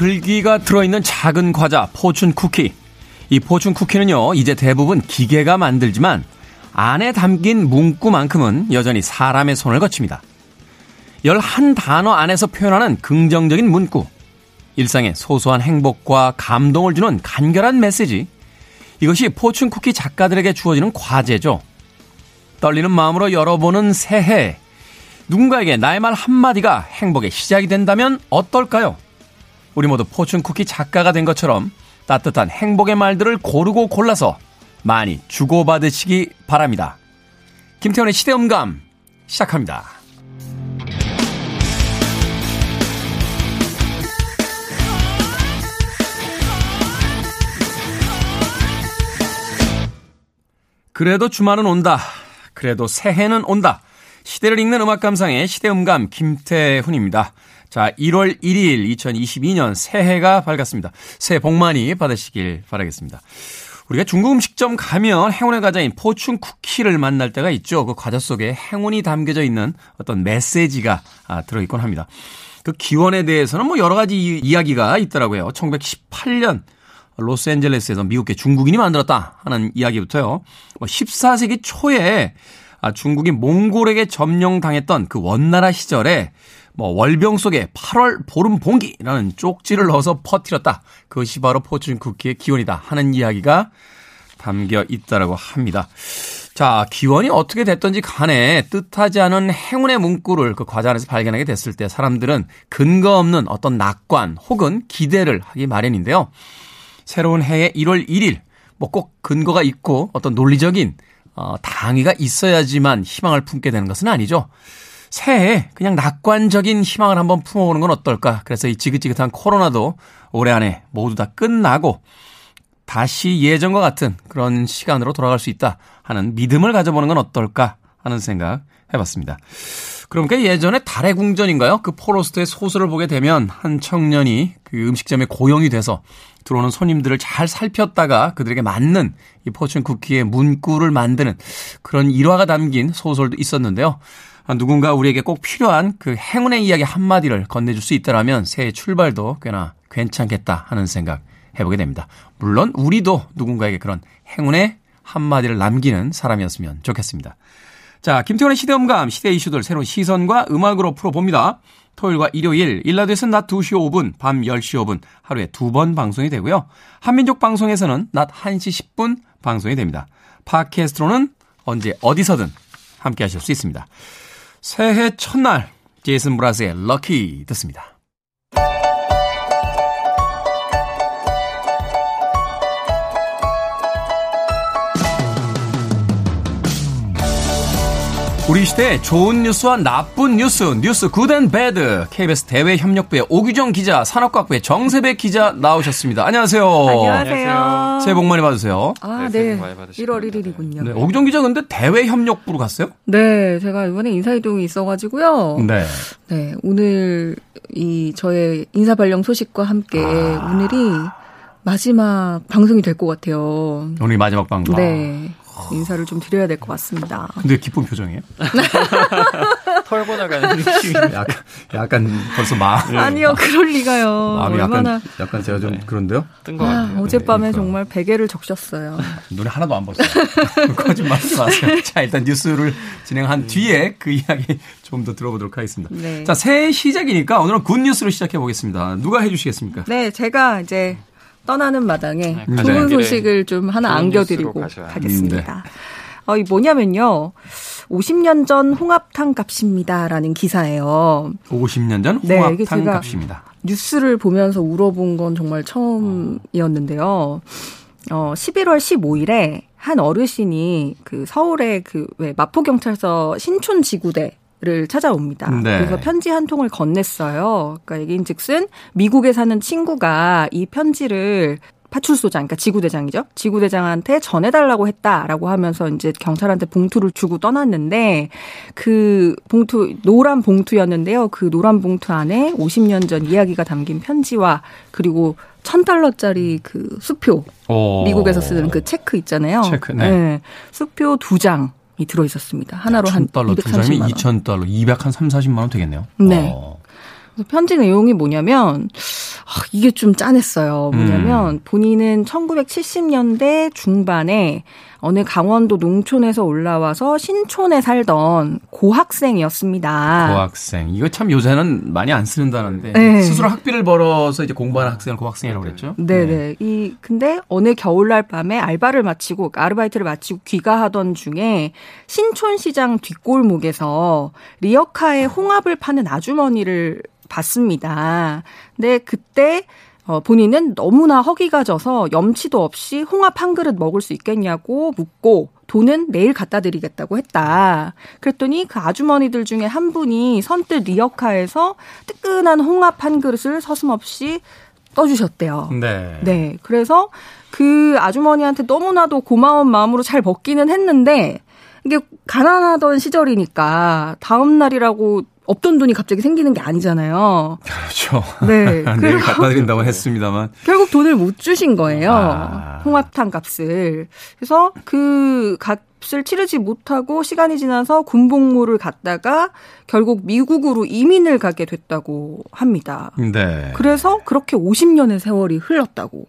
글귀가 들어있는 작은 과자 포춘 쿠키. 이 포춘 쿠키는요, 이제 대부분 기계가 만들지만 안에 담긴 문구만큼은 여전히 사람의 손을 거칩니다. 11 단어 안에서 표현하는 긍정적인 문구. 일상에 소소한 행복과 감동을 주는 간결한 메시지. 이것이 포춘 쿠키 작가들에게 주어지는 과제죠. 떨리는 마음으로 열어보는 새해. 누군가에게 나의 말 한마디가 행복의 시작이 된다면 어떨까요? 우리 모두 포춘 쿠키 작가가 된 것처럼 따뜻한 행복의 말들을 고르고 골라서 많이 주고받으시기 바랍니다. 김태원의 시대음감 시작합니다. 그래도 주말은 온다. 그래도 새해는 온다. 시대를 읽는 음악 감상의 시대음감 김태훈입니다. 자, 1월 1일 2022년 새해가 밝았습니다. 새해 복 많이 받으시길 바라겠습니다. 우리가 중국 음식점 가면 행운의 과자인 포춘 쿠키를 만날 때가 있죠. 그 과자 속에 행운이 담겨져 있는 어떤 메시지가 아, 들어있곤 합니다. 그 기원에 대해서는 뭐 여러 가지 이야기가 있더라고요. 1918년 로스앤젤레스에서 미국계 중국인이 만들었다 하는 이야기부터요. 뭐 14세기 초에 아, 중국이 몽골에게 점령당했던 그 원나라 시절에 뭐 월병 속에 8월 보름 봉기라는 쪽지를 넣어서 퍼뜨렸다. 그것이 바로 포춘 쿠키의 기원이다 하는 이야기가 담겨 있다라고 합니다. 자, 기원이 어떻게 됐던지 간에 뜻하지 않은 행운의 문구를 그 과자 안에서 발견하게 됐을 때 사람들은 근거 없는 어떤 낙관 혹은 기대를 하기 마련인데요. 새로운 해의 1월 1일, 뭐 꼭 근거가 있고 어떤 논리적인 어, 당위가 있어야지만 희망을 품게 되는 것은 아니죠. 새해 그냥 낙관적인 희망을 한번 품어보는 건 어떨까? 그래서 이 지긋지긋한 코로나도 올해 안에 모두 다 끝나고 다시 예전과 같은 그런 시간으로 돌아갈 수 있다 하는 믿음을 가져보는 건 어떨까 하는 생각 해봤습니다. 그러니까 예전에 달의 궁전인가요? 그 포로스트의 소설을 보게 되면 한 청년이 그 음식점에 고용이 돼서 들어오는 손님들을 잘 살폈다가 그들에게 맞는 이 포춘 쿠키의 문구를 만드는 그런 일화가 담긴 소설도 있었는데요. 누군가 우리에게 꼭 필요한 그 행운의 이야기 한마디를 건네줄 수 있다라면 새해 출발도 꽤나 괜찮겠다 하는 생각 해보게 됩니다. 물론 우리도 누군가에게 그런 행운의 한마디를 남기는 사람이었으면 좋겠습니다. 자, 김태원의 시대음감, 시대 이슈들 새로운 시선과 음악으로 풀어봅니다. 토요일과 일요일, 일라드에서는 낮 2시 5분, 밤 10시 5분, 하루에 두 번 방송이 되고요. 한민족 방송에서는 낮 1시 10분 방송이 됩니다. 팟캐스트로는 언제 어디서든 함께 하실 수 있습니다. 새해 첫날, 제이슨 브라스의 럭키 듣습니다. 우리 시대의 좋은 뉴스와 나쁜 뉴스, 뉴스 good and bad. KBS 대외협력부의 오규정 기자, 산업과학부의 정세배 기자 나오셨습니다. 안녕하세요. 안녕하세요. 새해 복 많이 받으세요. 아, 네. 1월 1일이군요. 네, 오규정 기자 근데 대외협력부로 갔어요? 네, 제가 이번에 인사이동이 있어가지고요. 네. 네, 오늘 이 저의 인사 발령 소식과 함께 아. 오늘이 마지막 방송이 될 것 같아요. 오늘 마지막 방송. 네. 인사를 좀 드려야 될 것 같습니다. 근데 기쁜 표정이에요? 털고 나가는 느낌. 약간, 약간 벌써 마음. 아니요, 그럴 리가요. 마음이 얼마나. 약간, 약간 제가 좀 네. 그런데요? 뜬것 아, 같아요. 어젯밤에 네, 정말 베개를 적셨어요. 눈에 하나도 안 부었어요. 거짓말 하지 마세요. 자, 일단 뉴스를 진행한 뒤에 그 이야기 좀 더 들어보도록 하겠습니다. 네. 자, 새해 시작이니까 오늘은 good news를 시작해 보겠습니다. 누가 해 주시겠습니까? 네, 제가 이제 떠나는 마당에 네, 좋은 소식을 좀 하나 안겨드리고 가겠습니다. 음, 네. 어, 이 뭐냐면요. 50년 전 홍합탕 값입니다라는 기사예요. 50년 전 네, 홍합탕 네, 값입니다. 뉴스를 보면서 울어본 건 정말 처음이었는데요. 어, 11월 15일에 한 어르신이 그 서울의 그 왜 마포경찰서 신촌지구대 를 찾아옵니다. 네. 그래서 편지 한 통을 건넸어요. 그러니까 얘기인즉슨 미국에 사는 친구가 이 편지를 파출소장, 그러니까 지구대장이죠. 지구대장한테 전해달라고 했다라고 하면서 이제 경찰한테 봉투를 주고 떠났는데 그 봉투, 노란 봉투였는데요. 그 노란 봉투 안에 50년 전 이야기가 담긴 편지와 그리고 천 달러짜리 그 수표, 오. 미국에서 쓰는 그 체크 있잖아요. 체크, 네. 네. 수표 두 장. 이 들어 있었습니다. 하나로 한 230만 원. 2천 달러, 200한 3, 40만 원 되겠네요. 네. 어. 편지 내용이 뭐냐면 아, 이게 좀 짠했어요. 뭐냐면 음. 본인은 1970년대 중반에 어느 강원도 농촌에서 올라와서 신촌에 살던 고학생이었습니다. 고학생. 이거 참 요새는 많이 안 쓰는 다는데 네. 스스로 학비를 벌어서 이제 공부하는 학생을 고학생이라고 그랬죠. 네네. 이 근데 어느 겨울날 밤에 알바를 마치고 아르바이트를 마치고 귀가하던 중에 신촌시장 뒷골목에서 리어카에 홍합을 파는 아주머니를 봤습니다. 근데 그때 어, 본인은 너무나 허기가 져서 염치도 없이 홍합 한 그릇 먹을 수 있겠냐고 묻고 돈은 내일 갖다 드리겠다고 했다. 그랬더니 그 아주머니들 중에 한 분이 선뜻 리어카에서 뜨끈한 홍합 한 그릇을 서슴없이 떠주셨대요. 네. 네. 그래서 그 아주머니한테 너무나도 고마운 마음으로 잘 먹기는 했는데 이게 가난하던 시절이니까 다음 날이라고 없던 돈이 갑자기 생기는 게 아니잖아요. 그렇죠. 네. 내일 그래서 갖다 드린다고 했습니다만. 결국 돈을 못 주신 거예요. 아. 홍합탕 값을. 그래서 그 값을 치르지 못하고 시간이 지나서 군복무를 갔다가 결국 미국으로 이민을 가게 됐다고 합니다. 네. 그래서 그렇게 50년의 세월이 흘렀다고.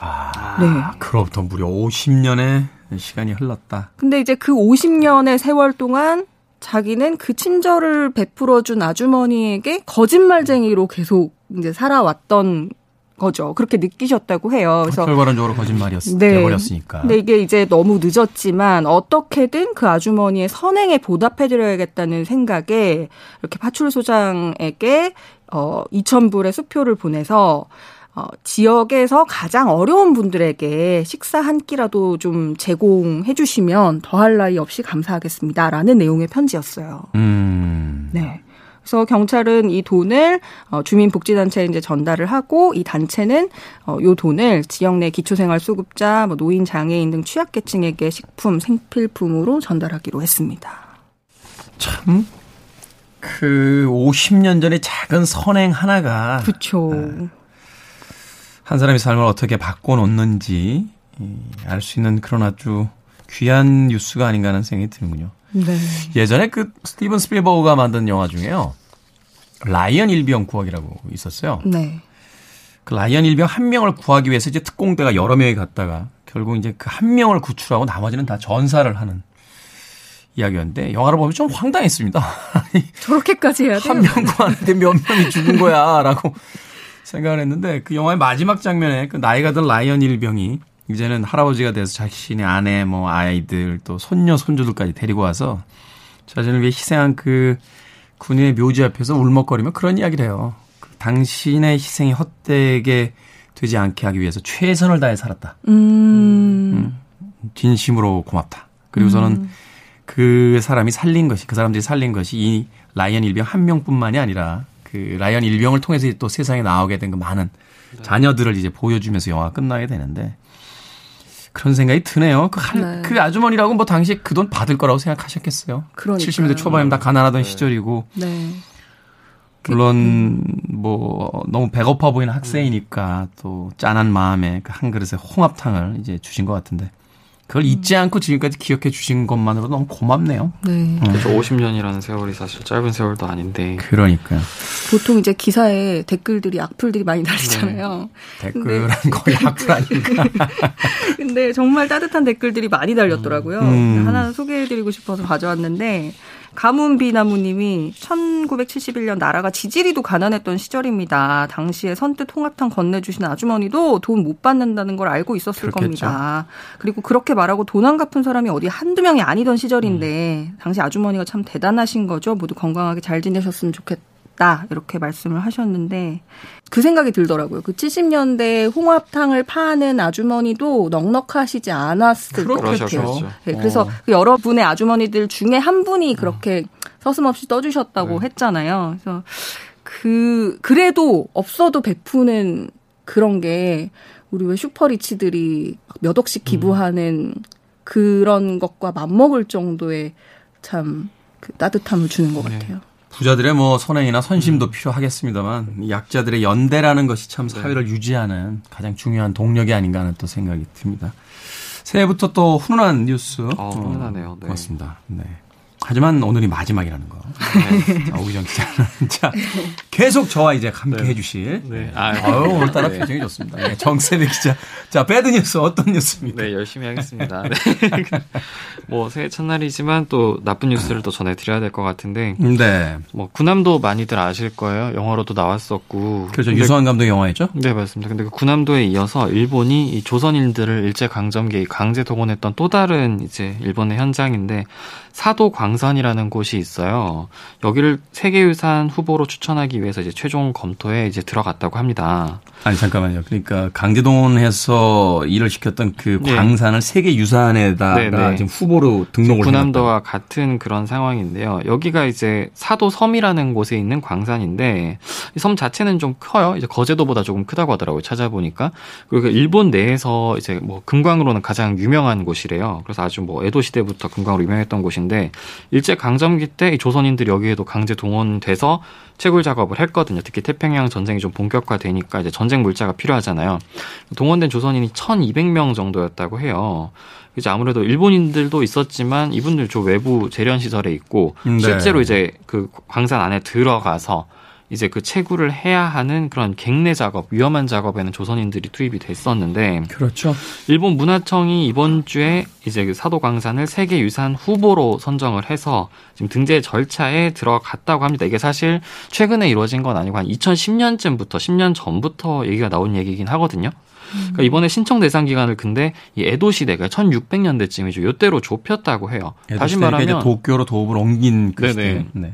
아, 네. 그로부터 무려 50년의 시간이 흘렀다. 근데 이제 그 50년의 세월 동안 자기는 그 친절을 베풀어준 아주머니에게 거짓말쟁이로 계속 이제 살아왔던 거죠. 그렇게 느끼셨다고 해요. 그래서 결과론적으로 거짓말이었, 네. 근데 이게 이제 너무 늦었지만 어떻게든 그 아주머니의 선행에 보답해드려야겠다는 생각에 이렇게 파출소장에게 어 2,000불의 수표를 보내서 어, 지역에서 가장 어려운 분들에게 식사 한 끼라도 좀 제공해 주시면 더할 나위 없이 감사하겠습니다 라는 내용의 편지였어요. 음. 네. 그래서 경찰은 이 돈을 어, 주민복지단체에 이제 전달을 하고 이 단체는 어, 요 돈을 지역 내 기초생활수급자, 뭐 노인, 장애인 등 취약계층에게 식품, 생필품으로 전달하기로 했습니다. 참, 그 50년 전의 작은 선행 하나가 그렇죠. 한 사람의 삶을 어떻게 바꿔놓는지 알 수 있는 그런 아주 귀한 뉴스가 아닌가 하는 생각이 드는군요. 네. 예전에 그 스티븐 스필버그가 만든 영화 중에요. 라이언 일병 구하기라고 있었어요. 네. 그 라이언 일병 한 명을 구하기 위해서 이제 특공대가 여러 명이 갔다가 결국 이제 그 한 명을 구출하고 나머지는 다 전사를 하는 이야기였는데 영화를 보면 좀 황당했습니다. 저렇게까지 해야 돼요? 한 명 구하는데 몇 명이 죽은 거야라고 생각을 했는데 그 영화의 마지막 장면에 그 나이가 든 라이언 일병이 이제는 할아버지가 돼서 자신의 아내 뭐 아이들 또 손녀 손주들까지 데리고 와서 자신을 위해 희생한 그 군인의 묘지 앞에서 울먹거리며 그런 이야기를 해요. 그 당신의 희생이 헛되게 되지 않게 하기 위해서 최선을 다해 살았다. 음. 진심으로 고맙다. 그리고서는 그 사람이 살린 것이 그 사람들이 살린 것이 이 라이언 일병 한 명뿐만이 아니라 그 라이언 일병을 통해서 또 세상에 나오게 된 그 많은 자녀들을 이제 보여주면서 영화가 끝나게 되는데 그런 생각이 드네요. 그, 할- 네. 그 아주머니라고 뭐 당시에 그 돈 받을 거라고 생각하셨겠어요. 그러니까요. 70년대 초반이면 다 가난하던 시절이고 네. 물론 뭐 너무 배고파 보이는 학생이니까 또 짠한 마음에 그 한 그릇의 홍합탕을 이제 주신 것 같은데 그걸 잊지 않고 지금까지 기억해 주신 것만으로 너무 고맙네요. 네. 그렇죠. 50년이라는 세월이 사실 짧은 세월도 아닌데 그러니까요. 보통 이제 기사에 댓글들이 악플들이 많이 달리잖아요. 댓글은 거의 악플 아닌가. 근데 정말 따뜻한 댓글들이 많이 달렸더라고요. 음. 하나 소개해드리고 싶어서 가져왔는데 가문비나무님이 1971년 나라가 지지리도 가난했던 시절입니다. 당시에 선뜻 홍합탕 건네주신 아주머니도 돈 못 받는다는 걸 알고 있었을 그렇겠죠. 겁니다. 그리고 그렇게 말하고 돈 안 갚은 사람이 어디 한두 명이 아니던 시절인데 당시 아주머니가 참 대단하신 거죠. 모두 건강하게 잘 지내셨으면 좋겠다. 이렇게 말씀을 하셨는데 그 생각이 들더라고요. 그 70년대 홍합탕을 파는 아주머니도 넉넉하시지 않았을 것. 같아요. 네, 그래서 그 여러 분의 아주머니들 중에 한 분이 그렇게 서슴없이 떠주셨다고 네. 했잖아요. 그래서 그 그래도 없어도 베푸는 그런 게 우리 왜 슈퍼리치들이 몇 억씩 기부하는 그런 것과 맞먹을 정도의 참 그 따뜻함을 주는 것 네. 같아요. 부자들의 뭐 선행이나 선심도 필요하겠습니다만 이 약자들의 연대라는 것이 참 사회를 유지하는 가장 중요한 동력이 아닌가 하는 또 생각이 듭니다. 새해부터 또 훈훈한 뉴스 어, 훈훈하네요. 네. 고맙습니다. 네. 하지만 오늘이 마지막이라는 거. 네. 자, 오기정 기자는 자 계속 저와 이제 함께 네. 해주실. 네. 아, 아유, 오늘따라 네. 표정이 좋습니다. 네, 정세배 기자. 자, 배드 뉴스 어떤 뉴스입니까? 네, 열심히 하겠습니다. 네. 뭐 새해 첫날이지만 또 나쁜 뉴스를 또 전해드려야 될 것 같은데 네. 뭐 구남도 많이들 아실 거예요. 영화로도 나왔었고. 그렇죠. 근데 유소환 감독 영화였죠? 네, 맞습니다. 근데 그 구남도에 이어서 일본이 이 조선인들을 일제 강점기에 강제 동원했던 또 다른 이제 일본의 현장인데 사도 광산이라는 곳이 있어요. 여기를 세계유산 후보로 추천하기 위해서 이제 최종 검토에 이제 들어갔다고 합니다. 아니, 잠깐만요. 그러니까 강제동원해서 일을 시켰던 그 네. 광산을 세계 유산에다가 네, 네. 지금 후보로 등록을 해놨다. 구남도와 같은 그런 상황인데요. 여기가 이제 사도 섬이라는 곳에 있는 광산인데 이섬 자체는 좀 커요. 이제 거제도보다 조금 크다고 하더라고요. 찾아보니까 그리고 일본 내에서 이제 뭐 금광으로는 가장 유명한 곳이래요. 그래서 아주 뭐 에도 시대부터 금광으로 유명했던 곳인데 일제 강점기 때이 조선인들이 여기에도 강제 동원돼서 채굴 작업을 했거든요. 특히 태평양 전쟁이 좀 본격화되니까 이제 전쟁 물자가 필요하잖아요. 동원된 조선인이 1,200명 정도였다고 해요. 이제 아무래도 일본인들도 있었지만 이분들 저 외부 재련 시설에 있고 네. 실제로 이제 그 광산 안에 들어가서 이제 그 채굴을 해야 하는 그런 갱내 작업, 위험한 작업에는 조선인들이 투입이 됐었는데 그렇죠. 일본 문화청이 이번 주에 이제 그 사도 광산을 세계 유산 후보로 선정을 해서 지금 등재 절차에 들어갔다고 합니다. 이게 사실 최근에 이루어진 건 아니고 한 2010년쯤부터 10년 전부터 얘기가 나온 얘기긴 하거든요. 그러니까 이번에 신청 대상 기간을 근데 이 에도 시대가 1600년대쯤이죠. 요때로 좁혔다고 해요. 다시 말하면 도쿄로 도읍을 옮긴 그. 시대. 네.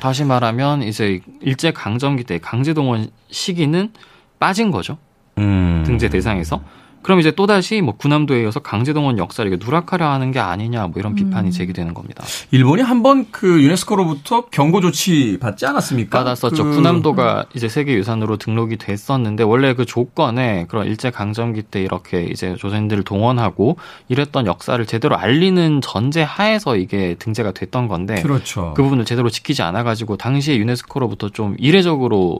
다시 말하면 이제 일제 강점기 때 강제 동원 시기는 빠진 거죠. 음. 등재 대상에서. 그럼 이제 또다시 뭐 군함도에 이어서 강제동원 역사를 이렇게 누락하려 하는 게 아니냐 뭐 이런 비판이 제기되는 겁니다. 일본이 한 번 그 유네스코로부터 경고 조치 받지 않았습니까? 받았었죠. 그- 군함도가 이제 세계유산으로 등록이 됐었는데 원래 그 조건에 그런 일제 강점기 때 이렇게 이제 조선인들을 동원하고 이랬던 역사를 제대로 알리는 전제 하에서 이게 등재가 됐던 건데 그렇죠. 그 부분을 제대로 지키지 않아 가지고 당시에 유네스코로부터 좀 이례적으로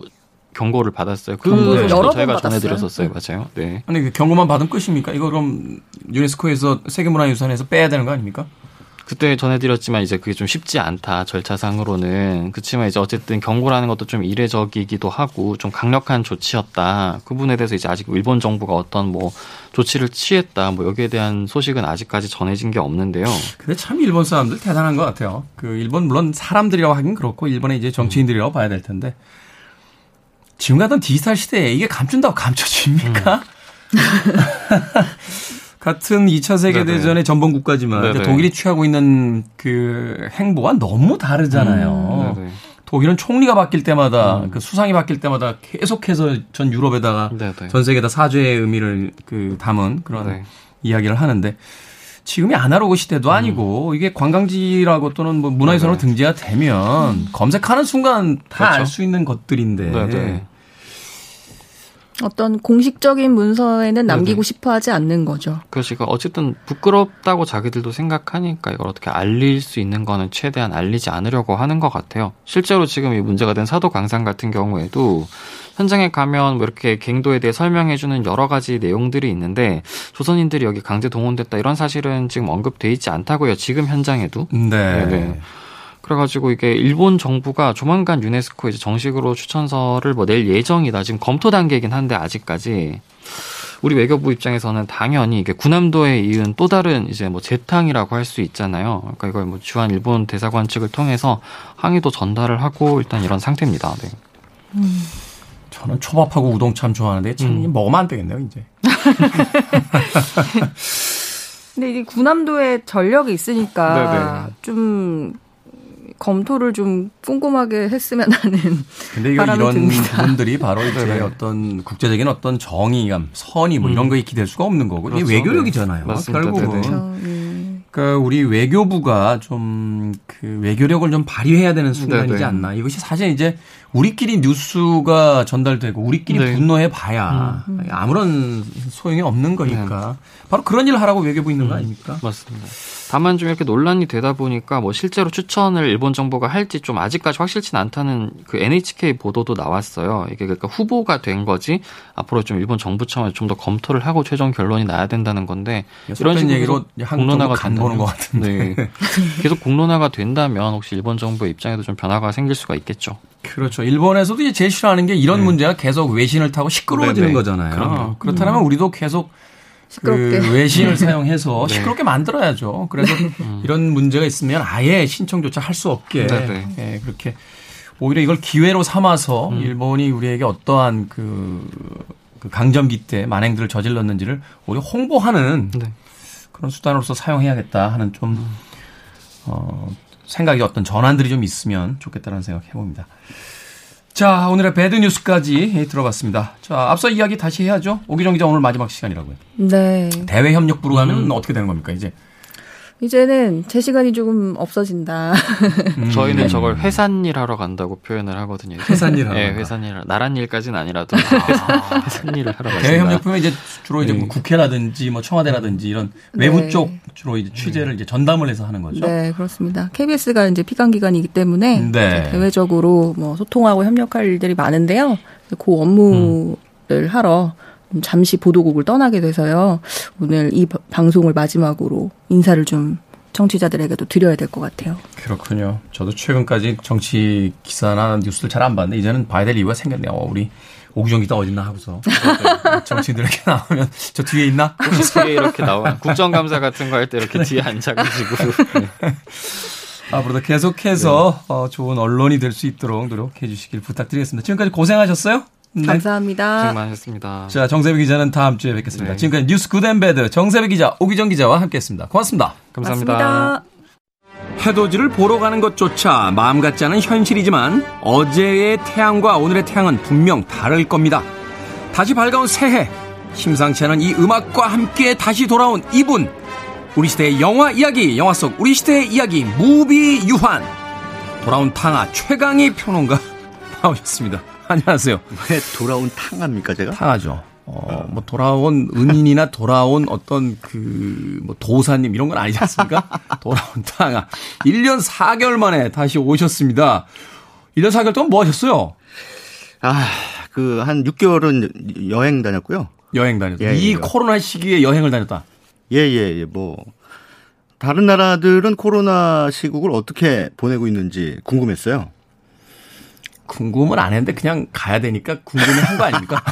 경고를 받았어요. 그 경고를 소식도 여러 번 저희가. 전해드렸었어요. 맞아요. 네. 아니 그 경고만 받으면 끝입니까? 이거 그럼 유네스코에서 세계문화유산에서 빼야 되는 거 아닙니까? 그때 전해드렸지만 이제 그게 좀 쉽지 않다 절차상으로는 그렇지만 이제 어쨌든 경고라는 것도 좀 이례적이기도 하고 좀 강력한 조치였다 그 부분에 대해서 이제 아직 일본 정부가 어떤 뭐 조치를 취했다 뭐 여기에 대한 소식은 아직까지 전해진 게 없는데요 근데 참 일본 사람들 대단한 것 같아요. 그 일본 물론 사람들이라고 하긴 그렇고 일본의 이제 정치인들이라고 봐야 될 텐데 지금 같은 디지털 시대에 이게 감춘다고 감춰집니까? 같은 2차 세계대전의 전범 국가지만 네네. 독일이 취하고 있는 그 행보가 너무 다르잖아요. 네네. 독일은 총리가 바뀔 때마다 그 수상이 바뀔 때마다 계속해서 전 유럽에다가 네네. 전 세계에다 사죄의 의미를 그 담은 그런 네. 이야기를 하는데 지금이 아날로그 시대도 아니고 이게 관광지라고 또는 뭐 문화유산으로 음. 네네. 등재가 되면 검색하는 순간 다알 그렇죠. 수 있는 것들인데 네네. 어떤 공식적인 문서에는 남기고 네네. 싶어 하지 않는 거죠. 그것이 어쨌든 부끄럽다고 자기들도 생각하니까 이걸 어떻게 알릴 수 있는 거는 최대한 알리지 않으려고 하는 것 같아요. 실제로 지금 이 문제가 된 사도 강산 같은 경우에도 현장에 가면 뭐 이렇게 갱도에 대해 설명해주는 여러 가지 내용들이 있는데 조선인들이 여기 강제 동원됐다 이런 사실은 지금 언급돼 있지 않다고요. 지금 현장에도. 네. 네네. 그래가지고 이게 일본 정부가 조만간 유네스코 이제 정식으로 추천서를 뭐 낼 예정이다. 지금 검토 단계이긴 한데 아직까지 우리 외교부 입장에서는 당연히 이게 구남도에 이은 또 다른 이제 뭐 재탕이라고 할 수 있잖아요. 그러니까 이걸 뭐 주한 일본 대사관 측을 통해서 항의도 전달을 하고 일단 이런 상태입니다. 네. 저는 초밥하고 우동 참 좋아하는데 참 음. 먹으면 안 되겠네요 이제. 근데 이제 구남도에 전력이 있으니까 네네. 좀 검토를 좀 꼼꼼하게 했으면 하는 근데 이거 바람이 이런 듭니다. 부분들이 바로 이제 네네. 어떤 국제적인 어떤 정의감, 선의 뭐 이런 거에 기댈 수가 없는 거고 이게 그렇죠. 외교력이잖아요. 네. 맞습니다. 결국은. 그렇죠. 음. 그러니까 우리 외교부가 좀 그 외교력을 좀 발휘해야 되는 순간이지 네네. 않나. 이것이 사실 이제 우리끼리 뉴스가 전달되고 우리끼리 네. 분노해 봐야 아무런 소용이 없는 거니까 바로 그런 일을 하라고 외교부 있는 거 아닙니까? 맞습니다. 다만 좀 이렇게 논란이 되다 보니까 뭐 실제로 추천을 일본 정부가 할지 좀 아직까지 확실치는 않다는 그 NHK 보도도 나왔어요. 이게 그러니까 후보가 된 거지 앞으로 좀 일본 정부 차원에서 좀 더 검토를 하고 최종 결론이 나야 된다는 건데 이런 식으로 얘기로 공론화가 간 보는 것 같은데 네. 계속 공론화가 된다면 혹시 일본 정부의 입장에도 좀 변화가 생길 수가 있겠죠. 그렇죠. 일본에서도 이제 제일 싫어하는 게 이런 네. 문제가 계속 외신을 타고 시끄러워지는 네네. 거잖아요. 그럼요. 그렇다면 음. 우리도 계속 시끄럽게. 그 외신을 사용해서 네. 시끄럽게 만들어야죠. 그래서 음. 이런 문제가 있으면 아예 신청조차 할 수 없게 네, 그렇게 오히려 이걸 기회로 삼아서 음. 일본이 우리에게 어떠한 그, 그 강점기 때 만행들을 저질렀는지를 오히려 홍보하는 네. 그런 수단으로서 사용해야겠다 하는 좀 음. 어, 생각이 어떤 전환들이 좀 있으면 좋겠다는 생각 해봅니다. 자, 오늘의 배드 뉴스까지 들어봤습니다. 자, 앞서 이야기 다시 해야죠. 오기정 기자 오늘 마지막 시간이라고요. 네. 대외 협력부로 가면 음. 어떻게 되는 겁니까, 이제? 이제는 제 시간이 조금 없어진다. 음. 저희는 저걸 회산일 하러 간다고 표현을 하거든요. 회산일 하러. 네, 회산일. 나란 일까지는 아니라도 아. 회산, 일을 하러 가니다 대외협력부면 이제 주로 이제 뭐 네. 뭐 국회라든지 뭐 청와대라든지 이런 외부 네. 쪽 주로 이제 취재를 이제 전담을 해서 하는 거죠. 네, 그렇습니다. KBS가 이제 피감 기관이기 때문에 네. 대외적으로 뭐 소통하고 협력할 일들이 많은데요. 그 업무를 음. 하러 잠시 보도국을 떠나게 돼서요. 오늘 이 방송을 마지막으로 인사를 좀 청취자들에게도 드려야 될 것 같아요. 그렇군요. 저도 최근까지 정치 기사나 뉴스를 잘 안 봤는데 이제는 봐야 될 이유가 생겼네요. 어, 우리 오기정 기자 어딨나 하고서 정치인들에게 나오면 저 뒤에 있나? 뒤에 이렇게 나와 국정감사 같은 거 할 때 이렇게 뒤에 앉아가지고 네. 앞으로도 계속해서 네. 어, 좋은 언론이 될 수 있도록 노력해 주시길 부탁드리겠습니다. 지금까지 고생하셨어요. 네. 감사합니다. 고생 많으셨습니다. 자, 정세배 기자는 다음 주에 뵙겠습니다. 네. 지금까지 뉴스 굿앤배드 정세배 기자, 오기정 기자와 함께했습니다. 고맙습니다. 감사합니다. 해돋이를 보러 가는 것조차 마음 같지 않은 현실이지만 어제의 태양과 오늘의 태양은 분명 다를 겁니다. 다시 밝아온 새해, 심상치 않은 이 음악과 함께 다시 돌아온 이분. 우리 시대의 영화 이야기, 영화 속 우리 시대의 이야기, 무비 유한. 돌아온 탕아 최강희 평론가 나오셨습니다. 안녕하세요. 왜 돌아온 탕합니까, 제가? 탕하죠. 어, 뭐 돌아온 은인이나 돌아온 어떤 그, 뭐 도사님 이런 건 아니지 않습니까? 돌아온 탕아. 1년 4개월 만에 다시 오셨습니다. 1년 4개월 동안 뭐 하셨어요? 아, 그, 한 6개월은 여행 다녔고요. 여행 다녔다. 예, 이 예. 코로나 시기에 여행을 다녔다? 예, 예, 예. 뭐, 다른 나라들은 코로나 시국을 어떻게 보내고 있는지 궁금했어요. 궁금은 안 했는데 그냥 가야 되니까 궁금해 한 거 아닙니까?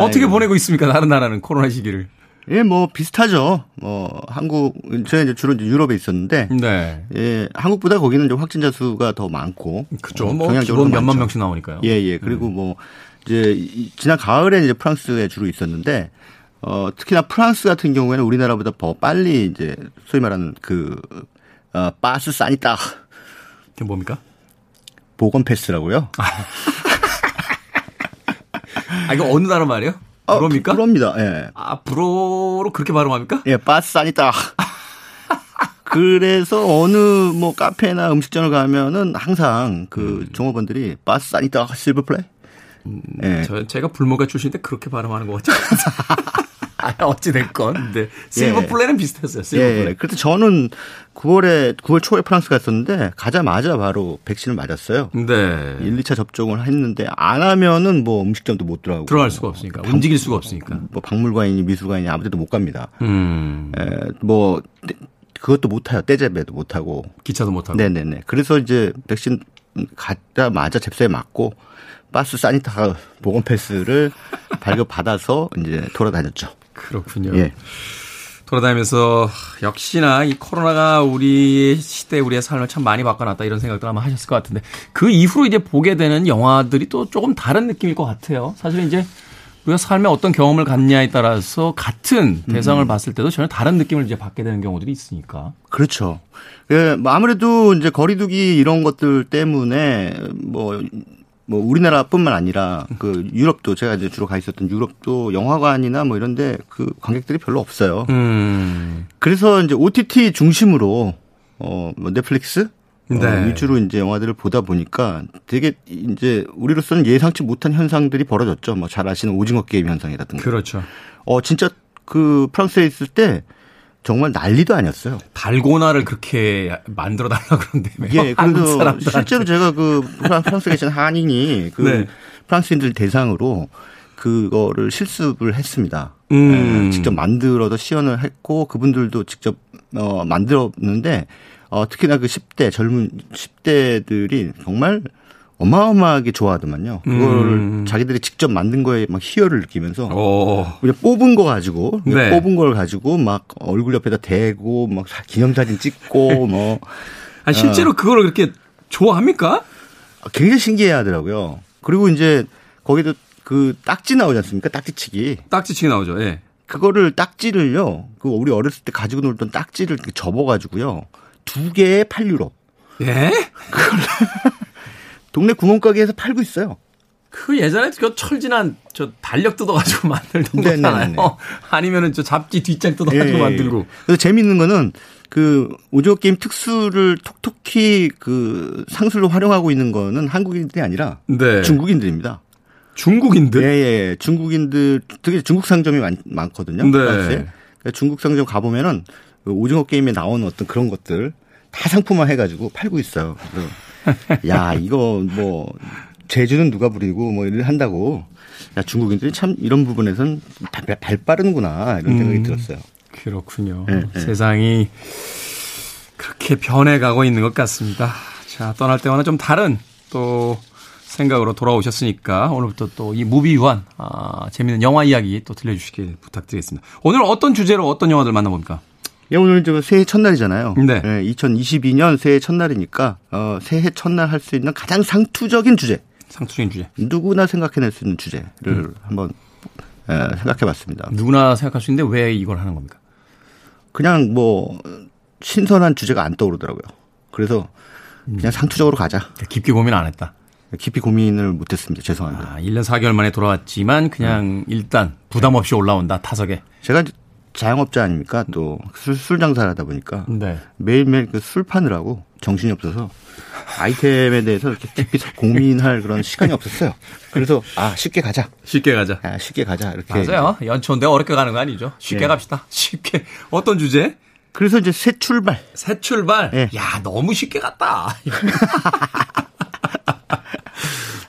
어떻게 보내고 있습니까? 다른 나라는 코로나 시기를. 예, 뭐 비슷하죠. 뭐 한국 제가 이제 주로 이제 유럽에 있었는데, 네. 예, 한국보다 거기는 좀 확진자 수가 더 많고, 그죠. 어, 뭐 기본 몇만 명씩 나오니까요. 예, 예. 그리고 음. 뭐 이제 지난 가을에 이제 프랑스에 주로 있었는데, 어 특히나 프랑스 같은 경우에는 우리나라보다 더 빨리 이제 소위 말하는 그 어, 바스 사니타 그게 뭡니까? 보건 패스라고요. 아, 이거 어느 나라 말이에요? 불어입니까? 아, 불어입니다. 예. 아, 불어로 그렇게 발음합니까? 예, 바싸니다. 그래서 어느 뭐 카페나 음식점을 가면은 항상 그 음. 종업원들이 바싸니다 실버 플레이. 음, 예. 저, 제가 불모가 출신인데 그렇게 발음하는 것 같죠? 아, 어찌됐건. 네. 실버 예. 플레이는 비슷했어요. 실버 예. 플레이. 그래서 저는 9월에, 9월 초에 프랑스 갔었는데 가자마자 바로 백신을 맞았어요. 네. 1, 2차 접종을 했는데 안 하면은 뭐 음식점도 못 들어가고. 들어갈 수가 없으니까. 방, 움직일 수가 없으니까. 뭐 박물관이니 미술관이니 아무 데도 못 갑니다. 음. 에, 뭐, 그것도 못 타요. 떼제배도 못 하고. 기차도 못 하고. 네네네. 그래서 이제 백신 가자마자 잽싸에 맞고 바스 사니타 보건 패스를 발급 받아서 이제 돌아다녔죠. 그렇군요. 예. 돌아다니면서 역시나 이 코로나가 우리 시대 우리의 삶을 참 많이 바꿔놨다 이런 생각들 아마 하셨을 것 같은데 그 이후로 이제 보게 되는 영화들이 또 조금 다른 느낌일 것 같아요. 사실 이제 우리가 삶에 어떤 경험을 갖냐에 따라서 같은 대상을 음. 봤을 때도 전혀 다른 느낌을 이제 받게 되는 경우들이 있으니까. 그렇죠. 예, 아무래도 이제 거리두기 이런 것들 때문에 뭐 뭐 우리나라뿐만 아니라 그 유럽도 제가 이제 주로 가 있었던 유럽도 영화관이나 뭐 이런데 그 관객들이 별로 없어요. 음. 그래서 이제 OTT 중심으로 어뭐 넷플릭스 어, 네. 어, 위주로 이제 영화들을 보다 보니까 되게 이제 우리로서는 예상치 못한 현상들이 벌어졌죠. 뭐 잘 아시는 오징어 게임 현상이라든가. 그렇죠. 어 진짜 그 프랑스에 있을 때 정말 난리도 아니었어요. 달고나를 그렇게 만들어 달라 그러는데 예, 그래서 실제로 제가 그 프랑스에 계신 한인이 그 네. 프랑스인들 대상으로 그거를 실습을 했습니다. 음. 예, 직접 만들어서 시연을 했고 그분들도 직접 어 만들었는데 어 특히나 그 10대 젊은 10대들이 정말 어마어마하게 좋아하더만요. 그걸 음. 자기들이 직접 만든 거에 막 희열을 느끼면서 오. 그냥 뽑은 거 가지고 네. 뽑은 걸 가지고 막 얼굴 옆에다 대고 막 기념사진 찍고 뭐 아, 실제로 어. 그걸 그렇게 좋아합니까? 굉장히 신기해 하더라고요. 그리고 이제 거기도 그 딱지 나오지 않습니까? 딱지치기. 딱지치기 나오죠. 예. 그거를 딱지를요. 그 우리 어렸을 때 가지고 놀던 딱지를 접어 가지고요. 두 개에 8유로. 예? 그걸 동네 구멍가게에서 팔고 있어요. 그 예전에 그 철진한 저 달력 뜯어가지고 만들던 네, 네, 거잖아요. 네. 아니면은 저 잡지 뒷장 뜯어가지고 예, 만들고. 그래서 재밌는 거는 그 오징어 게임 특수를 톡톡히 그 상술로 활용하고 있는 거는 한국인들이 아니라 네. 중국인들입니다. 중국인들? 예, 예. 중국인들 되게 중국 상점이 많, 많거든요. 네. 그러니까 중국 상점 가 보면은 그 오징어 게임에 나오는 어떤 그런 것들 다 상품화 해가지고 팔고 있어요. 그래서 야, 이거 뭐 제주는 누가 부리고 뭐 이를 한다고. 야, 중국인들이 참 이런 부분에선 발, 발 빠르는구나 이런 생각이 음, 들었어요. 그렇군요. 네, 네. 세상이 그렇게 변해가고 있는 것 같습니다. 자, 떠날 때와는 좀 다른 또 생각으로 돌아오셨으니까 오늘부터 또 이 무비 유한 아, 재미있는 영화 이야기 또 들려주시길 부탁드리겠습니다. 오늘 어떤 주제로 어떤 영화들 만나볼까? 예, 오늘 저 새해 첫날이잖아요. 네. 네. 2022년 새해 첫날이니까 어, 새해 첫날 할 수 있는 가장 상투적인 주제. 상투적인 주제. 누구나 생각해낼 수 있는 주제를 음. 한번 에, 생각해봤습니다. 누구나 생각할 수 있는데 왜 이걸 하는 겁니까? 그냥 뭐 신선한 주제가 안 떠오르더라고요. 그래서 그냥 상투적으로 가자. 깊게 고민 안 했다. 깊이 고민을 못했습니다. 죄송합니다. 아, 1년 4개월 만에 돌아왔지만 그냥 네. 일단 부담 없이 올라온다 타석에. 제가 자영업자 아닙니까? 또 술, 술 장사를 하다 보니까 네. 매일매일 그 술 파느라고 정신이 없어서 아이템에 대해서 이렇게 깊이 고민할 그런 시간이 없었어요. 그래서 아 쉽게 가자. 쉽게 가자. 아, 쉽게 가자. 이렇게. 맞아요. 연초인데 어렵게 가는 거 아니죠. 쉽게 네. 갑시다. 쉽게. 어떤 주제? 그래서 이제 새 출발. 새 출발. 네. 야 너무 쉽게 갔다.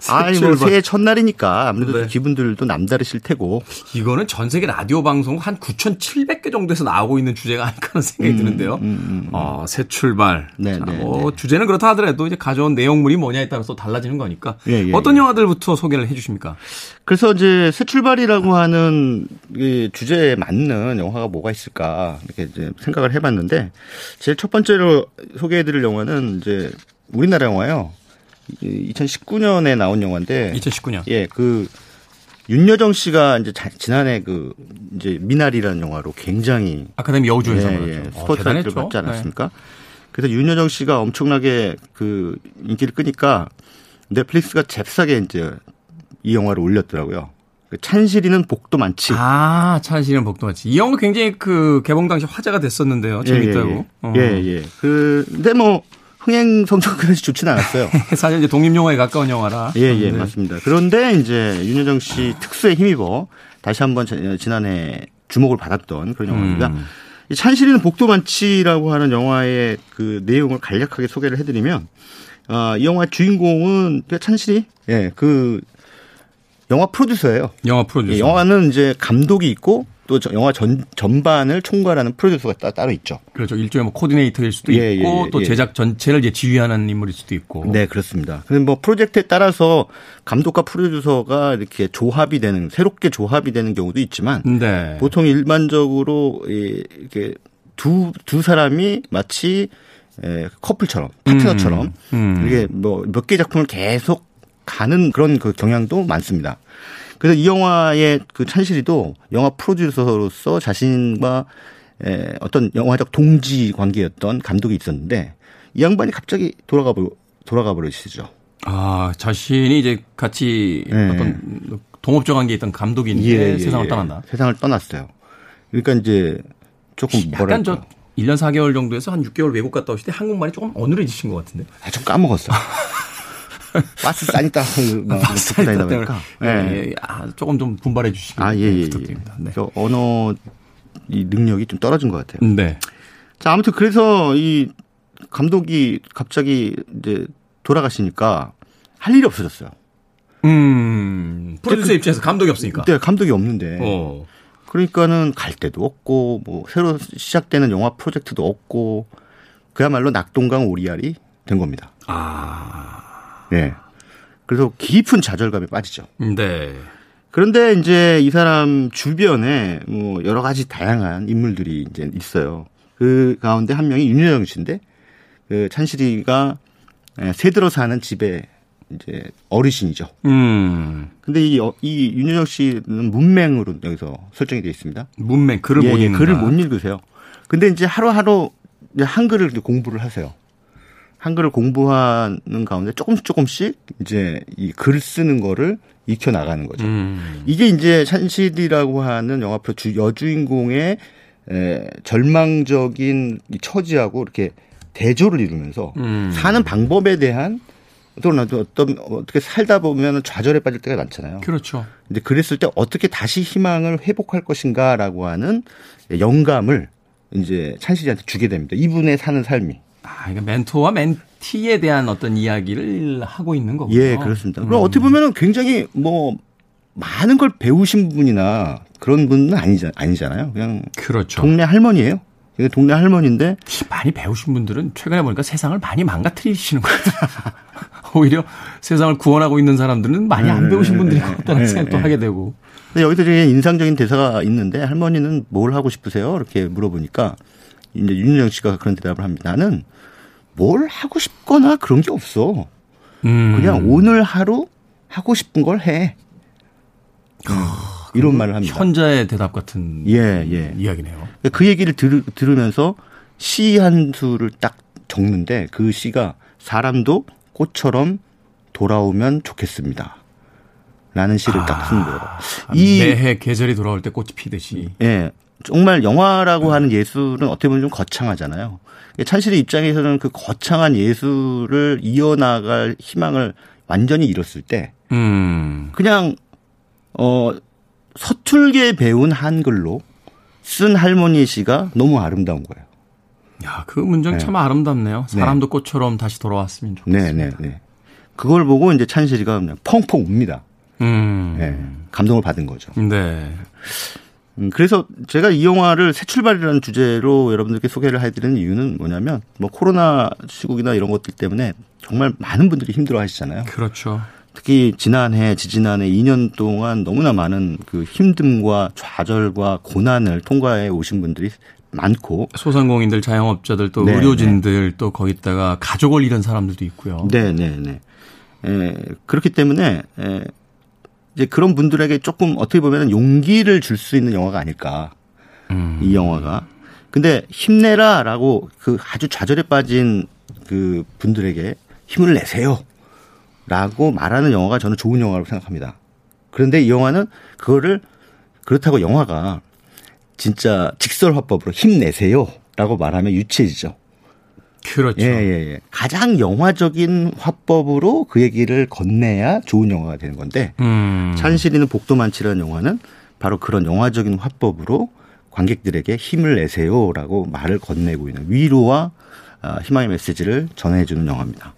아니 뭐 새해 첫날이니까 아무래도 네. 기분들도 남다르실 테고. 이거는 전 세계 라디오 방송 한 9,700개 정도에서 나오고 있는 주제가 아닐까 하는 생각이 음, 드는데요. 음, 음, 음. 어, 새 출발. 네, 자, 네, 뭐 네. 주제는 그렇다 하더라도 이제 가져온 내용물이 뭐냐에 따라서 달라지는 거니까. 예, 예, 어떤 예. 영화들부터 소개를 해 주십니까? 그래서 이제 새 출발이라고 하는 주제에 맞는 영화가 뭐가 있을까 이렇게 이제 생각을 해 봤는데 제일 첫 번째로 소개해 드릴 영화는 이제 우리나라 영화예요. 2019년에 나온 영화인데 2019년. 예, 그 윤여정 씨가 이제 지난해 그 이제 미나리라는 영화로 굉장히 아카데미 여우주연상 예, 예, 스포트라이트를 받지 않았습니까? 네. 그래서 윤여정 씨가 엄청나게 그 인기를 끄니까 넷플릭스가 잽싸게 이제 이 영화를 올렸더라고요. 그 찬실이는 복도 많지. 아, 찬실이는 복도 많지. 이 영화 굉장히 그 개봉 당시 화제가 됐었는데요. 재밌다고. 예, 예. 어. 예, 예. 그, 근데 뭐, 흥행 성적 그렇게 좋지는 않았어요. 사실 이제 독립 영화에 가까운 영화라. 예, 예, 네. 맞습니다. 그런데 이제 윤여정 씨 특수에 힘입어 다시 한번 지난해 주목을 받았던 그런 영화입니다. 음. 이 찬실이는 복도 만치라고 하는 영화의 그 내용을 간략하게 소개를 해드리면, 아, 이 영화 주인공은 찬실이, 예, 그 영화 프로듀서예요. 영화 프로듀서. 예, 영화는 이제 감독이 있고 또 영화 전 전반을 총괄하는 프로듀서가 따, 따로 있죠. 그렇죠. 일종의 뭐 코디네이터일 수도 예, 있고 예, 예, 또 예. 제작 전체를 이제 지휘하는 인물일 수도 있고. 네, 그렇습니다. 근데 뭐 프로젝트에 따라서 감독과 프로듀서가 이렇게 조합이 되는 새롭게 조합이 되는 경우도 있지만 네. 보통 일반적으로 이렇게 두 두 사람이 마치 커플처럼 파트너처럼 음, 음. 이게 뭐 몇 개 작품을 계속 가는 그런 그 경향도 많습니다. 그래서 이 영화의 그 찬실이도 영화 프로듀서로서 자신과 에, 어떤 영화적 동지 관계였던 감독이 있었는데 이 양반이 갑자기 돌아가 버 돌아가 버리시죠. 아 자신이 이제 같이 네. 어떤 동업적 관계에 있던 감독인데 예, 예, 세상을 예. 떠난다. 세상을 떠났어요. 그러니까 이제 조금 약간 뭐랄까. 저 1년 4개월 정도에서 한 6개월 외국 갔다 오실 때 한국말이 조금 어눌해지신 것 같은데. 아, 좀 까먹었어 요. 버스 싸니까 버스 다니다 보니까 예, 예. 아, 조금 좀 분발해 주시기 아, 예, 예, 예, 부탁드립니다. 네. 저 언어 이 능력이 좀 떨어진 것 같아요. 네. 자, 아무튼 그래서 이 감독이 갑자기 이제 돌아가시니까 할 일이 없어졌어요. 음. 프로듀서 입장에서 감독이 없으니까. 네, 감독이 없는데. 어. 그러니까는 갈 데도 없고 뭐 새로 시작되는 영화 프로젝트도 없고 그야말로 낙동강 오리알이 된 겁니다. 아. 예. 그래서 깊은 좌절감에 빠지죠. 네. 그런데 이제 이 사람 주변에 뭐 여러 가지 다양한 인물들이 이제 있어요. 그 가운데 한 명이 윤여정 씨인데 그 찬실이가 예, 새들어 사는 집에 이제 어르신이죠. 음. 근데 이, 어- 이 윤여정 씨는 문맹으로 여기서 설정이 되어 있습니다. 문맥 글을 예, 못 예, 읽는다. 글을 못 읽으세요. 근데 이제 하루하루 이제 한글을 공부를 하세요. 한글을 공부하는 가운데 조금씩 조금씩 이제 이 글 쓰는 거를 익혀 나가는 거죠. 음. 이게 이제 찬실이라고 하는 영화 프로 주 여주인공의 에, 절망적인 이 처지하고 이렇게 대조를 이루면서 음. 사는 방법에 대한 어떤 어떤 어떻게 살다 보면 좌절에 빠질 때가 많잖아요. 그렇죠. 이제 그랬을 때 어떻게 다시 희망을 회복할 것인가라고 하는 영감을 이제 찬실이한테 주게 됩니다. 이분의 사는 삶이. 아, 이게 멘토와 멘티에 대한 어떤 이야기를 하고 있는 거군요. 예, 그렇습니다. 그럼 어떻게 보면은 굉장히 뭐 많은 걸 배우신 분이나 그런 분은 아니잖, 아니잖아요. 그냥 그렇죠. 동네 할머니예요. 동네 할머니인데 많이 배우신 분들은 최근에 보니까 세상을 많이 망가뜨리시는 것 같아요. 오히려 세상을 구원하고 있는 사람들은 많이 안 배우신 분들이 같다는 예, 생각도 예. 하게 되고. 근데 여기서 되게 인상적인 대사가 있는데 할머니는 뭘 하고 싶으세요? 이렇게 물어보니까 이제 윤여정 씨가 그런 대답을 합니다. 나는 뭘 하고 싶거나 그런 게 없어. 음. 그냥 오늘 하루 하고 싶은 걸 해. 이런 말을 합니다. 현자의 대답 같은 예, 예. 이야기네요. 그 얘기를 들, 들으면서 시 한 수를 딱 적는데 그 시가 사람도 꽃처럼 돌아오면 좋겠습니다. 라는 시를 딱쓴 거예요. 이, 매해 계절이 돌아올 때 꽃이 피듯이. 예. 정말 영화라고 하는 예술은 어떻게 보면 좀 거창하잖아요. 찬실의 입장에서는 그 거창한 예술을 이어나갈 희망을 완전히 잃었을 때 음. 그냥 어 서툴게 배운 한글로 쓴 할머니 시가 너무 아름다운 거예요. 야, 그 문장 네. 참 아름답네요. 사람도 꽃처럼 다시 돌아왔으면 네, 좋겠습니다. 네, 네. 그걸 보고 이제 찬실이가 그냥 펑펑 웁니다. 음. 네. 감동을 받은 거죠. 네. 음, 그래서 제가 이 영화를 새 출발이라는 주제로 여러분들께 소개를 해드리는 이유는 뭐냐면 뭐 코로나 시국이나 이런 것들 때문에 정말 많은 분들이 힘들어 하시잖아요. 그렇죠. 특히 지난해, 지지난해 2년 동안 너무나 많은 그 힘듦과 좌절과 고난을 통과해 오신 분들이 많고 소상공인들, 자영업자들, 또 네, 의료진들, 또 거기다가 가족을 잃은 사람들도 있고요. 네, 네, 네. 에, 그렇기 때문에 에, 이제 그런 분들에게 조금 어떻게 보면 용기를 줄 수 있는 영화가 아닐까. 음. 이 영화가. 근데 힘내라라고 그 아주 좌절에 빠진 그 분들에게 힘을 내세요. 라고 말하는 영화가 저는 좋은 영화라고 생각합니다. 그런데 이 영화는 그거를 그렇다고 영화가 진짜 직설화법으로 힘내세요. 라고 말하면 유치해지죠. 그렇죠. 예, 예, 예. 가장 영화적인 화법으로 그 얘기를 건네야 좋은 영화가 되는 건데 음. 찬실이는 복도 많지라는 영화는 바로 그런 영화적인 화법으로 관객들에게 힘을 내세요라고 말을 건네고 있는 위로와 아, 희망의 메시지를 전해주는 영화입니다.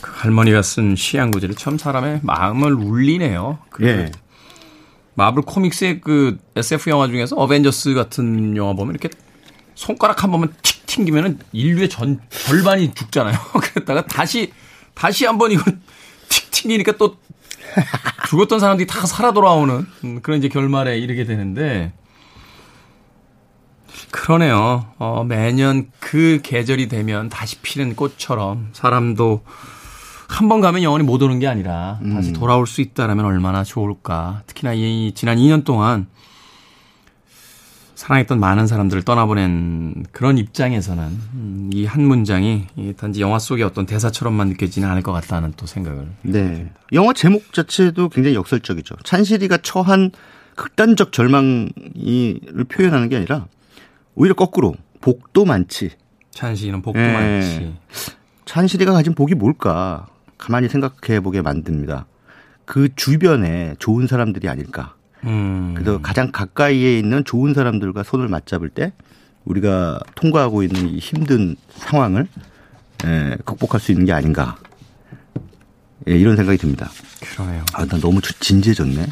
그 할머니가 쓴 시향구절이 참 사람의 마음을 울리네요. 그 예, 마블 코믹스의 그 SF 영화 중에서 어벤져스 같은 영화 보면 이렇게 손가락 한 번만 틱 튕기면은 인류의 전 절반이 죽잖아요. 그랬다가 다시 다시 한번 이걸 틱 튕기니까 또 죽었던 사람들이 다 살아 돌아오는 음, 그런 이제 결말에 이르게 되는데 그러네요. 어, 매년 그 계절이 되면 다시 피는 꽃처럼 사람도 한 번 가면 영원히 못 오는 게 아니라 다시 돌아올 수 있다라면 얼마나 좋을까. 특히나 이 지난 2년 동안 사랑했던 많은 사람들을 떠나보낸 그런 입장에서는 음, 이한 문장이 이 단지 영화 속의 어떤 대사처럼만 느껴지는 않을 것 같다는 또 생각을. 네. 영화 제목 자체도 굉장히 역설적이죠. 찬실이가 처한 극단적 절망을 표현하는 게 아니라 오히려 거꾸로 복도 많지. 찬시는 복도 예. 많지. 찬실이가 가진 복이 뭘까? 가만히 생각해 보게 만듭니다. 그 주변에 좋은 사람들이 아닐까? 음. 그래서 가장 가까이에 있는 좋은 사람들과 손을 맞잡을 때 우리가 통과하고 있는 이 힘든 상황을 예, 극복할 수 있는 게 아닌가. 예, 이런 생각이 듭니다. 그러네요. 아, 나 너무 주- 진지해졌네.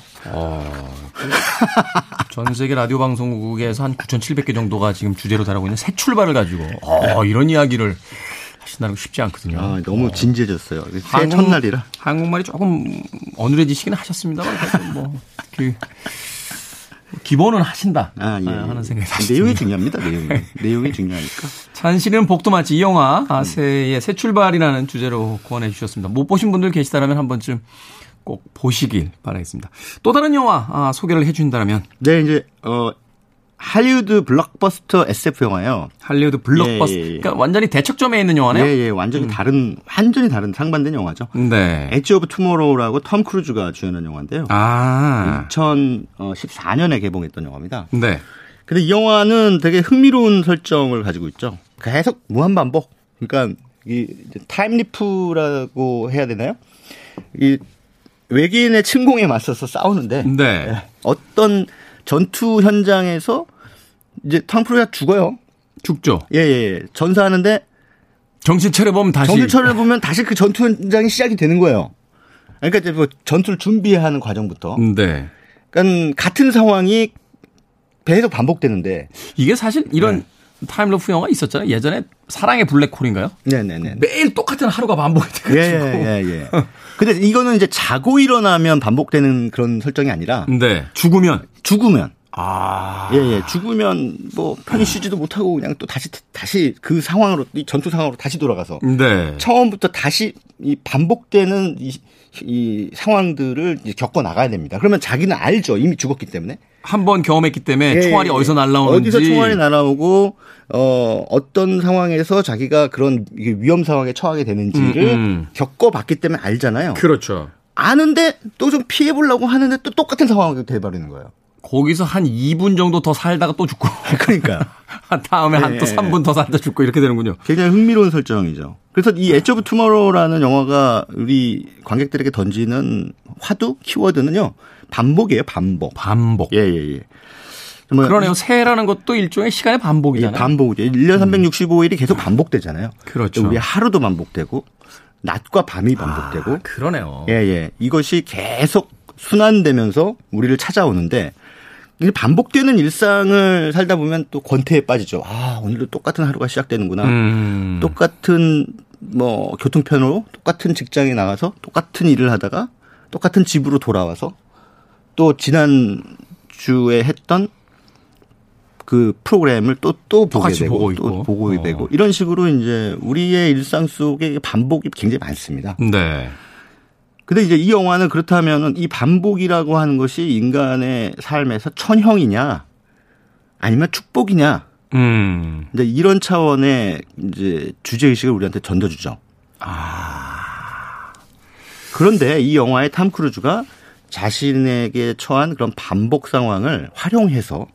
전 세계 라디오 방송국에서 한 9,700개 정도가 지금 주제로 다루고 있는 새 출발을 가지고 어, 이런 이야기를 하신다는 거 쉽지 않거든요. 아, 너무 진지해졌어요. 새해 한국- 첫날이라. 한국말이 조금 어눌해지시긴 하셨습니다만 그래도 뭐그 기본은 하신다 아, 예. 아, 하는 생각이 내용이 듭니다. 중요합니다. 내용이. 내용이 중요하니까. 찬실이는 복도 많지 이 영화 아, 새의 새 출발이라는 주제로 구원해 주셨습니다. 못 보신 분들 계시다라면 한 번쯤 꼭 보시길 바라겠습니다. 또 다른 영화 아, 소개를 해준다면 네, 이제 어 할리우드 블록버스터 SF 영화예요. 할리우드 블록버스터 예, 예, 예. 그러니까 완전히 대척점에 있는 영화네요. 예, 예, 완전히 다른 완전히 다른 상반된 영화죠. 네. Edge of Tomorrow라고 톰 크루즈가 주연한 영화인데요. 아. 2014년에 개봉했던 영화입니다. 네. 근데 이 영화는 되게 흥미로운 설정을 가지고 있죠. 계속 무한 반복. 그러니까 이 time leap이라고 해야 되나요? 이 외계인의 침공에 맞서서 싸우는데 네. 어떤 전투 현장에서 이제 톰 크루즈가 죽어요. 죽죠. 예, 예, 예. 전사하는데 정신 차려보면 다시. 정신 차려 보면 다시 그 전투 현장이 시작이 되는 거예요. 그러니까 이제 뭐 전투를 준비하는 과정부터. 네. 그러니까 같은 상황이 계속 반복되는데. 이게 사실 이런 네. time loop 영화 있었잖아요. 예전에 사랑의 블랙홀인가요? 네네네. 매일 똑같은 하루가 반복이 예, 돼가지고. 예, 예. 근데 이거는 이제 자고 일어나면 반복되는 그런 설정이 아니라 네. 죽으면. 죽으면. 아. 예, 예. 죽으면 뭐 편히 쉬지도 못하고 그냥 또 다시, 다시 그 상황으로, 이 전투 상황으로 다시 돌아가서 네. 처음부터 다시 이 반복되는 이, 이 상황들을 이제 겪어 나가야 됩니다. 그러면 자기는 알죠. 이미 죽었기 때문에. 한 번 경험했기 때문에 예, 총알이 예. 어디서 날라오는지. 어디서 총알이 날아오고 어 어떤 상황에서 자기가 그런 위험 상황에 처하게 되는지를 음, 음. 겪어봤기 때문에 알잖아요. 그렇죠. 아는데 또 좀 피해 보려고 하는데 또 똑같은 상황이 돼버리는 거예요. 거기서 한 2분 정도 더 살다가 또 죽고. 그러니까 다음에 한또 예, 예. 3분 더 살다 죽고 이렇게 되는군요. 굉장히 흥미로운 설정이죠. 그래서 이 Edge of Tomorrow라는 영화가 우리 관객들에게 던지는 화두 키워드는요 반복이에요. 반복. 반복. 예, 예, 예. 뭐 그러네요. 새해라는 것도 일종의 시간의 예, 반복이잖아요. 반복이죠. 1년 365일이 계속 반복되잖아요. 그렇죠. 우리 하루도 반복되고 낮과 밤이 반복되고 아, 그러네요. 예, 예. 이것이 계속 순환되면서 우리를 찾아오는데 반복되는 일상을 살다 보면 또 권태에 빠지죠. 아, 오늘도 똑같은 하루가 시작되는구나. 음. 똑같은 뭐 교통편으로 똑같은 직장에 나가서 똑같은 일을 하다가 똑같은 집으로 돌아와서 또 지난 주에 했던 그 프로그램을 또 또 보게 되고 보고 또. 보고 어. 되고 이런 식으로 이제 우리의 일상 속에 반복이 굉장히 많습니다. 네. 근데 이제 이 영화는 그렇다면은 이 반복이라고 하는 것이 인간의 삶에서 천형이냐 아니면 축복이냐 음. 이제 이런 차원의 이제 주제 의식을 우리한테 던져주죠. 그런데 이 영화의 탐 크루즈가 자신에게 처한 그런 반복 상황을 활용해서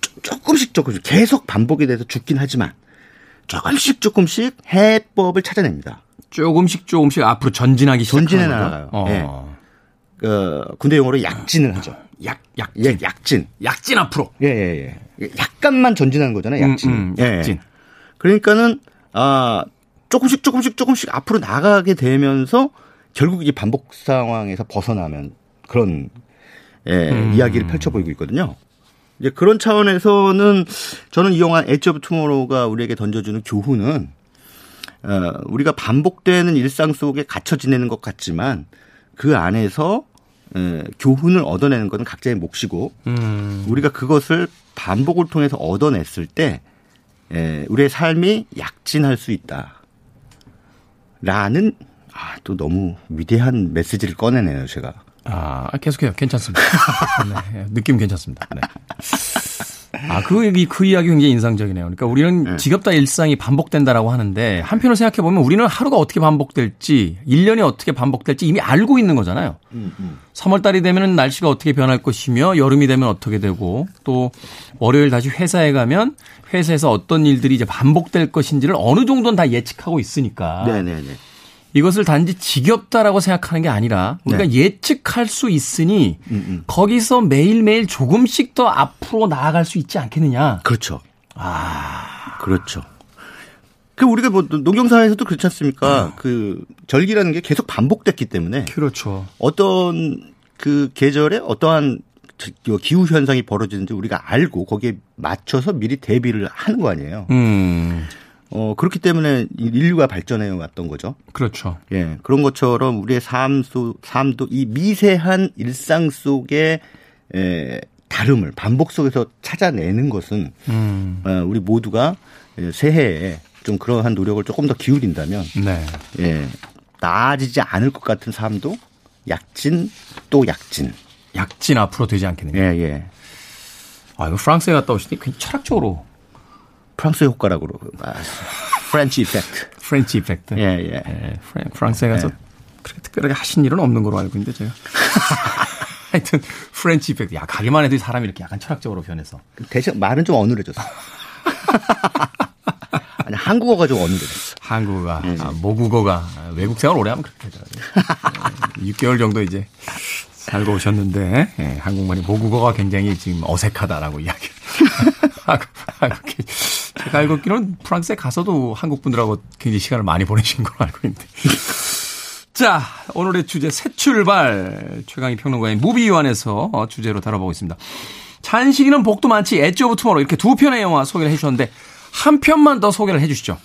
조- 조금씩 조금씩 계속 반복이 돼서 죽긴 하지만 조금씩 조금씩 해법을 찾아냅니다. 조금씩 조금씩 앞으로 전진하기 시작하는 전진해? 나가요. 어. 예. 그 군대 용어로 약진을 하죠. 약, 약, 예, 약진. 약진 앞으로. 예, 예, 예. 약간만 전진하는 거잖아요, 약진. 음, 음, 예. 약진. 그러니까는, 아, 조금씩 조금씩 조금씩 앞으로 나가게 되면서 결국 이 반복 상황에서 벗어나면 그런, 예, 음. 이야기를 펼쳐 보이고 있거든요. 이제 그런 차원에서는 저는 이 영화 Edge of Tomorrow가 우리에게 던져주는 교훈은 어, 우리가 반복되는 일상 속에 갇혀 지내는 것 같지만 그 안에서 에, 교훈을 얻어내는 것은 각자의 몫이고 음. 우리가 그것을 반복을 통해서 얻어냈을 때 에, 우리의 삶이 약진할 수 있다. 라는 아, 또 너무 위대한 메시지를 꺼내네요, 제가. 아, 계속해요. 괜찮습니다. 네, 느낌 괜찮습니다. 네. 아, 그, 이- 그 이야기 굉장히 인상적이네요. 그러니까 우리는 네. 지겹다 일상이 반복된다라고 하는데 한편으로 생각해보면 우리는 하루가 어떻게 반복될지, 1년이 어떻게 반복될지 이미 알고 있는 거잖아요. 3월달이 되면 날씨가 어떻게 변할 것이며 여름이 되면 어떻게 되고 또 월요일 다시 회사에 가면 회사에서 어떤 일들이 이제 반복될 것인지를 어느 정도는 다 예측하고 있으니까 네네네. 이것을 단지 지겹다라고 생각하는 게 아니라 우리가 네. 예측할 수 있으니 음, 음. 거기서 매일매일 조금씩 더 앞으로 나아갈 수 있지 않겠느냐. 그렇죠. 아. 그렇죠. 그 우리가 뭐 농경사에서도 그렇지 않습니까? 그 절기라는 게 계속 반복됐기 때문에 그렇죠. 어떤 그 계절에 어떠한 기후 현상이 벌어지는지 우리가 알고 거기에 맞춰서 미리 대비를 하는 거 아니에요. 음, 어 그렇기 때문에 이 인류가 발전해 왔던 거죠. 그렇죠. 예, 그런 것처럼 우리의 삶 속, 삶도 이 미세한 일상 속의 에, 다름을 반복 속에서 찾아내는 것은 음, 어, 우리 모두가 예, 새해에 좀 그러한 노력을 조금 더 기울인다면 네. 예, 나아지지 않을 것 같은 삶도 약진 또 약진. 약진 앞으로 되지 않겠느냐. 예, 예. 아, 이거 프랑스에 갔다 오시니 굉장히 철학적으로 프랑스 효과라고 그러고. 아, French effect. French effect. 예, 예. 예, 프랑- 프랑스에 가서 네. 그렇게 특별하게 하신 일은 없는 걸로 알고 있는데 제가. 하여튼 French effect. 야 가기만 해도 이 사람이 이렇게 약간 철학적으로 변해서. 대신 말은 좀 어눌해졌어. 아니, 한국어가 좀 어눌해졌어. 한국어가 네. 아, 모국어가 아, 외국 생활 오래 하면 그렇게 되더라고요. 예, 6개월 정도 이제 살고 오셨는데 예, 한국말이 모국어가 굉장히 지금 어색하다라고 이야기를 하고, 하고 계- 제가 알고 있기로는 프랑스에 가서도 한국 분들하고 굉장히 시간을 많이 보내신 걸로 알고 있는데. 자, 오늘의 주제 새 출발 최광희 평론가의 무비유한에서 어, 주제로 다뤄보고 있습니다. 찬실이는 복도 많지 Edge of Tomorrow 이렇게 두 편의 영화 소개를 해주셨는데 한 편만 더 소개를 해주시죠.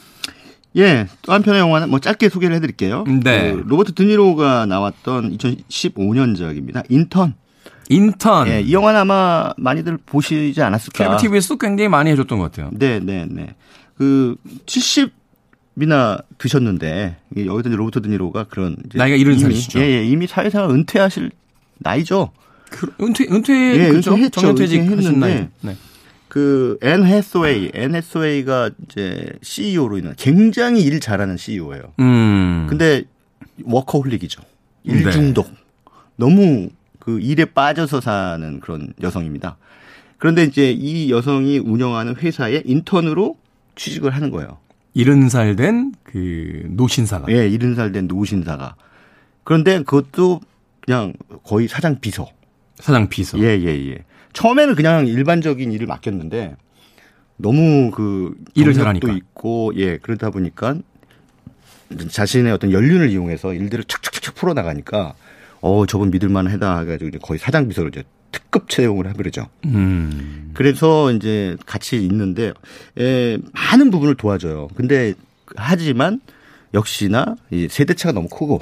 예, 또 한 편의 영화는 뭐 짧게 소개를 해드릴게요. 네. 그 로버트 드니로가 나왔던 2015년작입니다. 인턴. 인턴. 예, 이 영화는 아마 많이들 보시지 않았을까. 케이블 TV에서도 굉장히 많이 해줬던 것 같아요. 네, 네, 네. 그 70이나 드셨는데 여기서 이제 로버트 드니로가 그런 나이가 일흔 이미, 살이시죠. 예, 예, 이미 사회생활 은퇴하실 나이죠. 그, 은퇴, 은퇴, 예, 그죠? 은퇴했죠. 정년퇴직 하신 나이. 네. 그 앤 해서웨이, 앤 해서웨이가 이제 CEO로 있는 굉장히 일 잘하는 CEO예요. 음. 근데 워커홀릭이죠. 일 네. 중독. 너무 그 일에 빠져서 사는 그런 여성입니다. 그런데 이제 이 여성이 운영하는 회사에 인턴으로 취직을 하는 거예요. 일흔 살된 그 노신사가. 예, 일흔 살된 노신사가. 그런데 그것도 그냥 거의 사장 비서. 사장 비서. 예, 예, 예. 처음에는 그냥 일반적인 일을 맡겼는데 너무 그 일을 잘하니까. 있고 예, 그러다 보니까 자신의 어떤 연륜을 이용해서 일들을 착착착착 풀어 나가니까 어, 저분 믿을 만 하다 해 가지고 이제 거의 사장 비서로 이제 특급 채용을 해 버리죠. 음. 그래서 이제 같이 있는데 에, 많은 부분을 도와줘요. 근데 하지만 역시나 이 세대 차가 너무 크고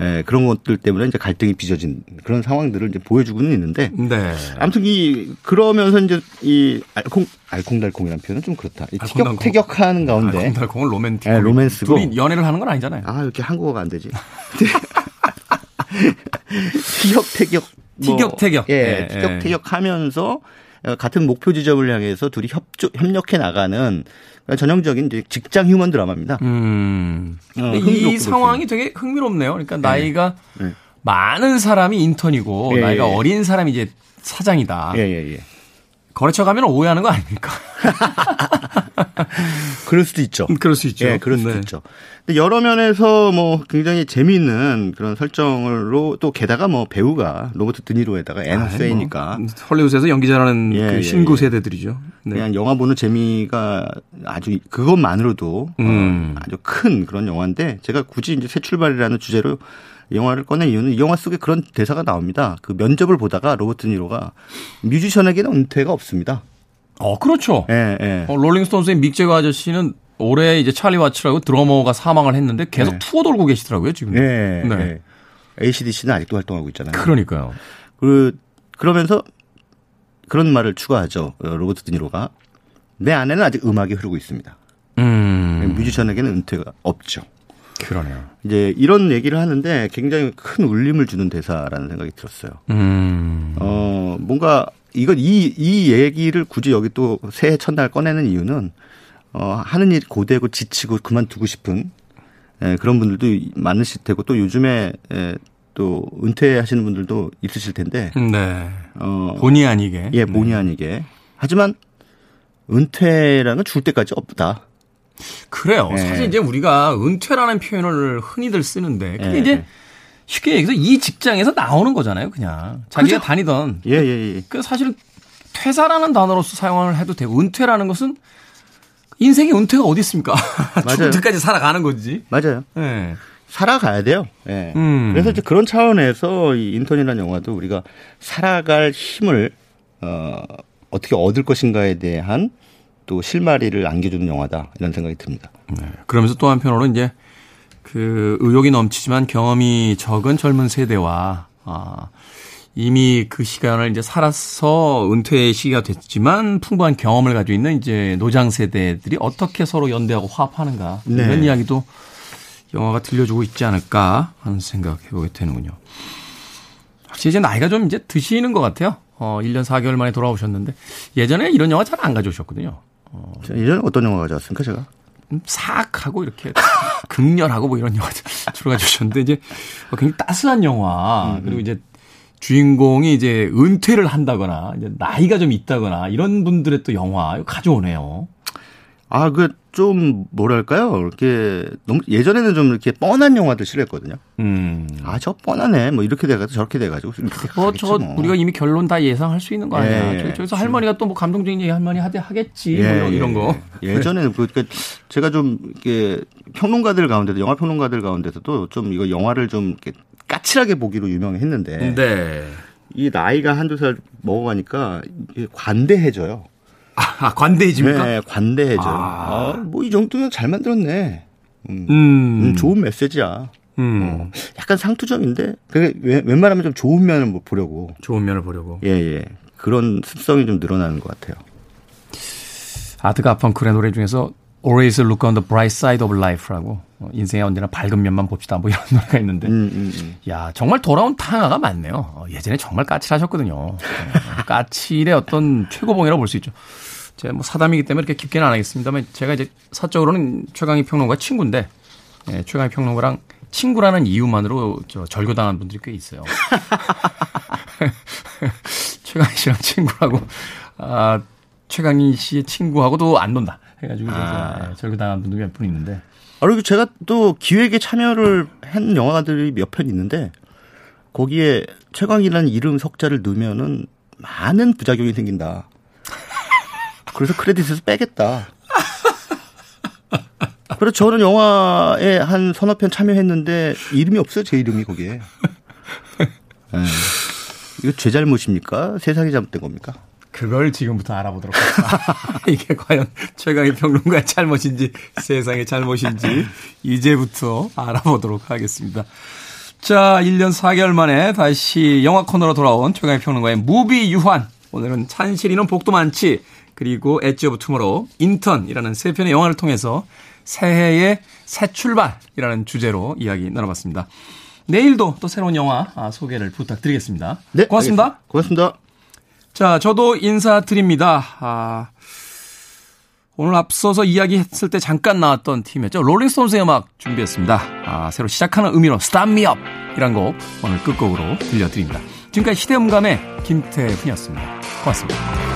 에, 그런 것들 때문에 이제 갈등이 빚어진 그런 상황들을 이제 보여주고는 있는데 네. 아무튼 이 그러면서 이제 이 알콩 알콩달콩이라는 표현은 좀 그렇다. 이 알콩달콩. 티격 태격하는 가운데 알콩달콩은 로맨틱. 네, 로맨스고. 둘이 연애를 하는 건 아니잖아요. 아 이렇게 한국어가 안 되지. 티격태격. 뭐, 티격태격. 예, 예, 티격태격 하면서 같은 목표 지점을 향해서 둘이 협조, 협력해 나가는 전형적인 이제 직장 휴먼 드라마입니다. 음. 어, 이 상황이 되게 흥미롭네요. 그러니까 나이가 네. 많은 사람이 인턴이고 예, 나이가 예. 어린 사람이 이제 사장이다. 예, 예, 예. 거래처 가면 오해하는 거 아닙니까? 그럴 수도 있죠. 그럴 수 있죠. 예, 그럴 수도 네. 있죠. 근데 여러 면에서 뭐 굉장히 재미있는 그런 설정으로 또 게다가 뭐 배우가 로버트 드니로에다가 앤 해서웨이니까 뭐, 헐리우드에서 연기 잘하는 예, 그 예, 신구 예. 세대들이죠. 네. 그냥 영화 보는 재미가 아주 그것만으로도 음. 어, 아주 큰 그런 영화인데 제가 굳이 이제 새 출발이라는 주제로 이 영화를 꺼낸 이유는 이 영화 속에 그런 대사가 나옵니다. 그 면접을 보다가 로버트 니로가 뮤지션에게는 은퇴가 없습니다. 어, 그렇죠. 예, 예. 어, 롤링스톤스의 믹 제거 아저씨는 올해 이제 찰리 와츠라고 드러머가 사망을 했는데 계속 네. 투어 돌고 계시더라고요, 지금. 예, 네. 예. ACDC는 아직도 활동하고 있잖아요. 그러니까요. 그, 그러면서 그런 말을 추가하죠. 어, 로버트 드니로가. 내 안에는 아직 음악이 흐르고 있습니다. 음. 뮤지션에게는 은퇴가 없죠. 그러네요. 이제 이런 얘기를 하는데 굉장히 큰 울림을 주는 대사라는 생각이 들었어요. 음. 어, 뭔가 이건 이, 이 얘기를 굳이 여기 또 새해 첫날 꺼내는 이유는 어, 하는 일 고되고 지치고 그만두고 싶은 예, 그런 분들도 많으실 테고 또 요즘에 예, 또 은퇴하시는 분들도 있으실 텐데 네. 어, 본의 아니게. 예, 본의 네. 아니게. 하지만 은퇴라는 건 죽을 때까지 없다. 그래요. 예. 사실 이제 우리가 은퇴라는 표현을 흔히들 쓰는데 그게 예, 이제 예. 쉽게 얘기해서 이 직장에서 나오는 거잖아요, 그냥. 자기가 그죠? 다니던. 예, 예, 예. 그 사실은 퇴사라는 단어로서 사용을 해도 되고 은퇴라는 것은 인생에 은퇴가 어디 있습니까? 맞아요. 죽을 때까지 살아가는 거지. 맞아요. 예. 살아가야 돼요. 예. 음. 그래서 이제 그런 차원에서 이 인턴이라는 영화도 우리가 살아갈 힘을 어, 어떻게 얻을 것인가에 대한 또 실마리를 안겨주는 영화다 이런 생각이 듭니다. 네. 그러면서 또 한편으로 이제 그 의욕이 넘치지만 경험이 적은 젊은 세대와 아, 이미 그 시간을 이제 살아서 은퇴의 시기가 됐지만 풍부한 경험을 가지고 있는 이제 노장 세대들이 어떻게 서로 연대하고 화합하는가 네. 이런 이야기도 영화가 들려주고 있지 않을까 하는 생각 해보게 되는군요. 확실히 이제 나이가 좀 이제 드시는 것 같아요. 어, 1년 4개월 만에 돌아오셨는데 예전에 이런 영화 잘 안 가져오셨거든요. 자, 예전에 어떤 영화 가져왔습니까, 제가? 음, 사악하고 이렇게 극렬하고 뭐 이런 영화 주로 가져오셨는데 이제 굉장히 따스한 영화. 그리고 이제 주인공이 이제 은퇴를 한다거나 이제 나이가 좀 있다거나 이런 분들의 또 영화. 가져오네요. 아, 그 좀 뭐랄까요? 이렇게 너무 예전에는 좀 이렇게 뻔한 영화들 싫어했거든요. 음. 아, 저 뻔하네. 뭐 이렇게 돼가지고 저렇게 돼가지고 뭐 가겠지 저거 뭐. 우리가 이미 결론 다 예상할 수 있는 거 아니야. 예. 저기, 저기서 할머니가 또 뭐 감동적인 얘기 할머니 하대 하겠지. 뭐 예, 이런, 이런 거. 예. 예전에는 그 그러니까 제가 좀 이렇게 평론가들 가운데도 영화 평론가들 가운데서도 좀 이거 영화를 좀 이렇게 까칠하게 보기로 유명했는데 네. 이 나이가 한두 살 먹어가니까 관대해져요. 아, 관대해집니까? 네, 관대해져요. 아. 아, 뭐 이 정도면 잘 만들었네. 음, 음. 음, 좋은 메시지야. 음. 어, 약간 상투적인데 그게 웬- 웬만하면 좀 좋은 면을 뭐 보려고. 좋은 면을 보려고. 예, 예. 그런 습성이 좀 늘어나는 것 같아요. 아트 가펑크의 노래 중에서 Always Look on the Bright Side of Life라고 어, 인생에 언제나 밝은 면만 봅시다 뭐 이런 노래가 있는데 음, 음, 음. 야 정말 돌아온 탕화가 많네요. 어, 예전에 정말 까칠하셨거든요. 어, 까칠의 어떤 최고봉이라고 볼 수 있죠. 제가 뭐 사담이기 때문에 이렇게 깊게는 안 하겠습니다만 제가 이제 사적으로는 최강희 평론가 친구인데 예, 최강희 평론가랑 친구라는 이유만으로 저 절교당한 분들이 꽤 있어요. 최강희 씨랑 친구라고 아 최강희 씨의 친구하고도 안 논다 해가지고 이제 예, 절교당한 분들이 몇 분 있는데 아, 그리고 제가 또 기획에 참여를 한 영화들이 몇 편 있는데 거기에 최광이라는 이름 석자를 넣으면은 많은 부작용이 생긴다. 그래서 크레딧에서 빼겠다. 그래서 저는 영화에 한 서너 편 참여했는데 이름이 없어요. 제 이름이 거기에. 예. 이거 제 잘못입니까? 세상이 잘못된 겁니까? 그걸 지금부터 알아보도록 하겠습니다. 이게 과연 최강의 평론가의 잘못인지 세상의 잘못인지 이제부터 알아보도록 하겠습니다. 자, 1년 4개월 만에 다시 영화 코너로 돌아온 최광희 평론가의 무비 유환. 오늘은 찬실이는 복도 많지. 그리고 엣지 오브 투모로우, 인턴이라는 세 편의 영화를 통해서 새해의 새 출발이라는 주제로 이야기 나눠봤습니다. 내일도 또 새로운 영화 아, 소개를 부탁드리겠습니다. 네. 고맙습니다. 알겠습니다. 고맙습니다. 자, 저도 인사드립니다. 아, 오늘 앞서서 이야기했을 때 잠깐 나왔던 팀이었죠. 롤링스톤스의 음악 준비했습니다. 아, 새로 시작하는 의미로 Start Me Up 이란 곡 오늘 끝곡으로 들려드립니다. 지금까지 시대음감의 김태훈이었습니다. 고맙습니다.